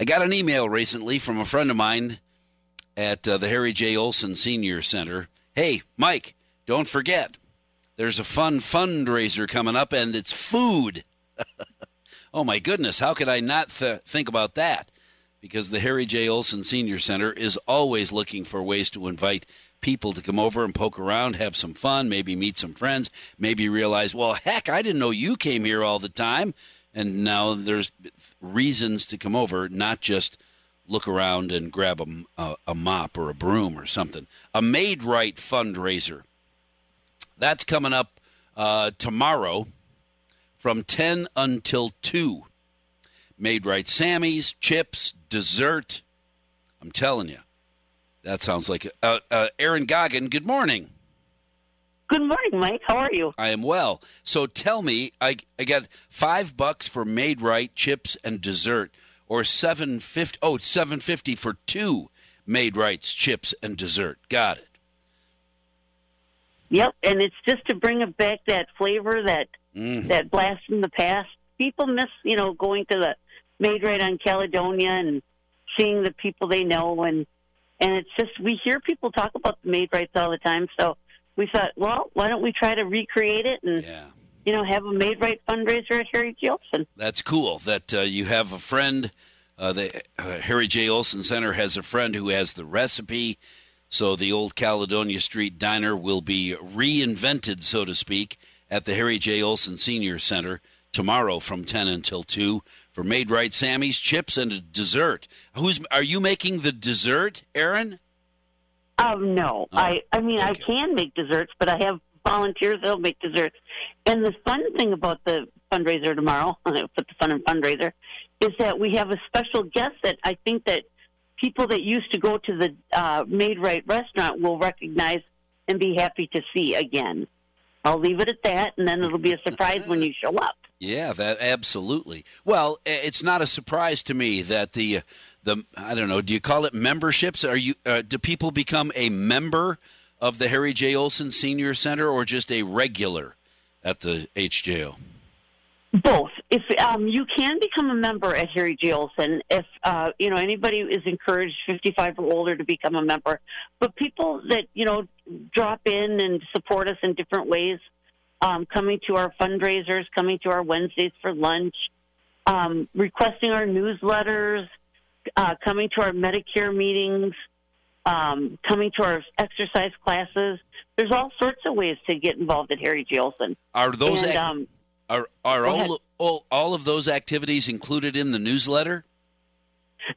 I got an email recently from a friend of mine at uh, the Harry J. Olson Senior Center. Hey, Mike, don't forget, there's a fun fundraiser coming up, and it's food. oh my goodness, how could I not th- think about that? Because the Harry J. Olson Senior Center is always looking for ways to invite people to come over and poke around, have some fun, maybe meet some friends, maybe realize, well, heck, I didn't know you came here all the time. And now there's reasons to come over, not just look around and grab a, a, a mop or a broom or something. A Made-Rite fundraiser. That's coming up uh, tomorrow from 10 until 2. Made-Rite Sammy's, chips, dessert. I'm telling you, that sounds like uh, uh, Erin Goggin. Good morning. Good morning, Mike. How are you? I am well. So tell me, I I got five bucks for Made-Rite chips and dessert, or seven fifty. Oh, seven fifty for two Made-Rites chips and dessert. Got it. Yep, and it's just to bring back that flavor, that Mm. that blast from the past. People miss, you know, going to the Made-Rite on Caledonia and seeing the people they know, and and it's just we hear people talk about the Made-Rites all the time. So we thought, well, why don't we try to recreate it and Yeah. you know have a Made-Rite fundraiser at Harry J. Olson? That's cool that uh, you have a friend. Uh, the uh, Harry J. Olson Center has a friend who has the recipe. So the old Caledonia Street Diner will be reinvented, so to speak, at the Harry J. Olson Senior Center tomorrow from 10 until 2 for Made-Rite Sammy's chips and a dessert. Who's are you making the dessert, Erin? Um, no, Oh, I I mean I okay. can make desserts, but I have volunteers that'll make desserts. And the fun thing about the fundraiser tomorrow, put the fun in fundraiser, is that we have a special guest that I think that people that used to go to the uh, Made-Rite restaurant will recognize and be happy to see again. I'll leave it at that, and then it'll be a surprise when you show up. Yeah, that absolutely. Well, it's not a surprise to me that the the I don't know. Do you call it memberships? Are you uh, do people become a member of the Harry J. Olson Senior Center or just a regular at the HJO? Both. If um, you can become a member at Harry J. Olson, if uh, you know anybody is encouraged, fifty-five or older, to become a member. But people that you know drop in and support us in different ways, um, coming to our fundraisers, coming to our Wednesdays for lunch, um, requesting our newsletters, uh, coming to our Medicare meetings, um, coming to our exercise classes. There's all sorts of ways to get involved at Harry J. Olson. Are those and ac- um, are are ahead. all, all all of those activities included in the newsletter?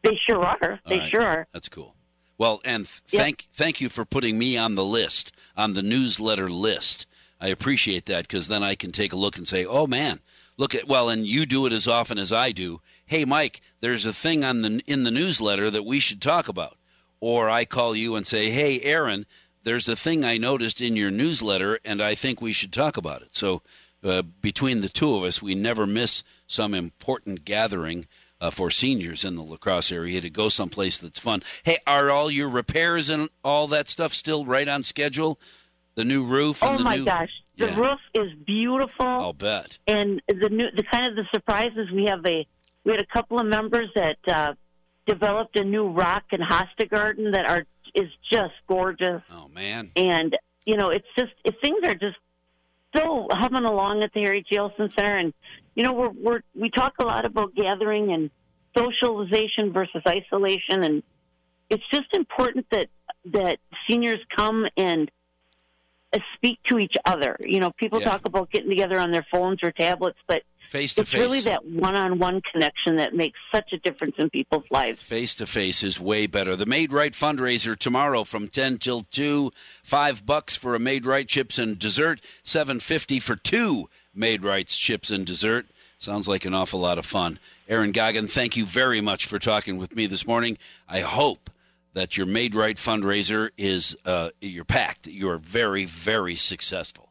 they sure are. They right. sure are. That's cool. Well, and th- Yep. thank thank you for putting me on the list on the newsletter list. I appreciate that because then I can take a look and say, "Oh man, look at well." And you do it as often as I do. Hey, Mike, there's a thing on the in the newsletter that we should talk about. Or I call you and say, "Hey, Erin, there's a thing I noticed in your newsletter, and I think we should talk about it." So uh, between the two of us, we never miss some important gathering uh, for seniors in the La Crosse area to go someplace that's fun. Hey, are all your repairs and all that stuff still right on schedule? The new roof and Oh the my new gosh, the Yeah. roof is beautiful, I'll bet. and the new the kind of the surprises we have a we had a couple of members that uh, developed a new rock and hosta garden that are is just gorgeous, Oh man. and you know it's just if things are just still humming along at the Harry J. Center, and you know we're we're we talk a lot about gathering and socialization versus isolation, and it's just important that that seniors come and Uh, speak to each other. You know, people Yeah. talk about getting together on their phones or tablets, but Face to it's really that one-on-one connection that makes such a difference in people's lives. Face to face is way better. The Made-Rite fundraiser tomorrow from ten till two. Five bucks for a Made-Rite chips and dessert. Seven fifty for two Made-Rites chips and dessert. Sounds like an awful lot of fun. Erin Goggin, thank you very much for talking with me this morning. I hope that your Made-Rite fundraiser is uh, you're packed. You're very very successful.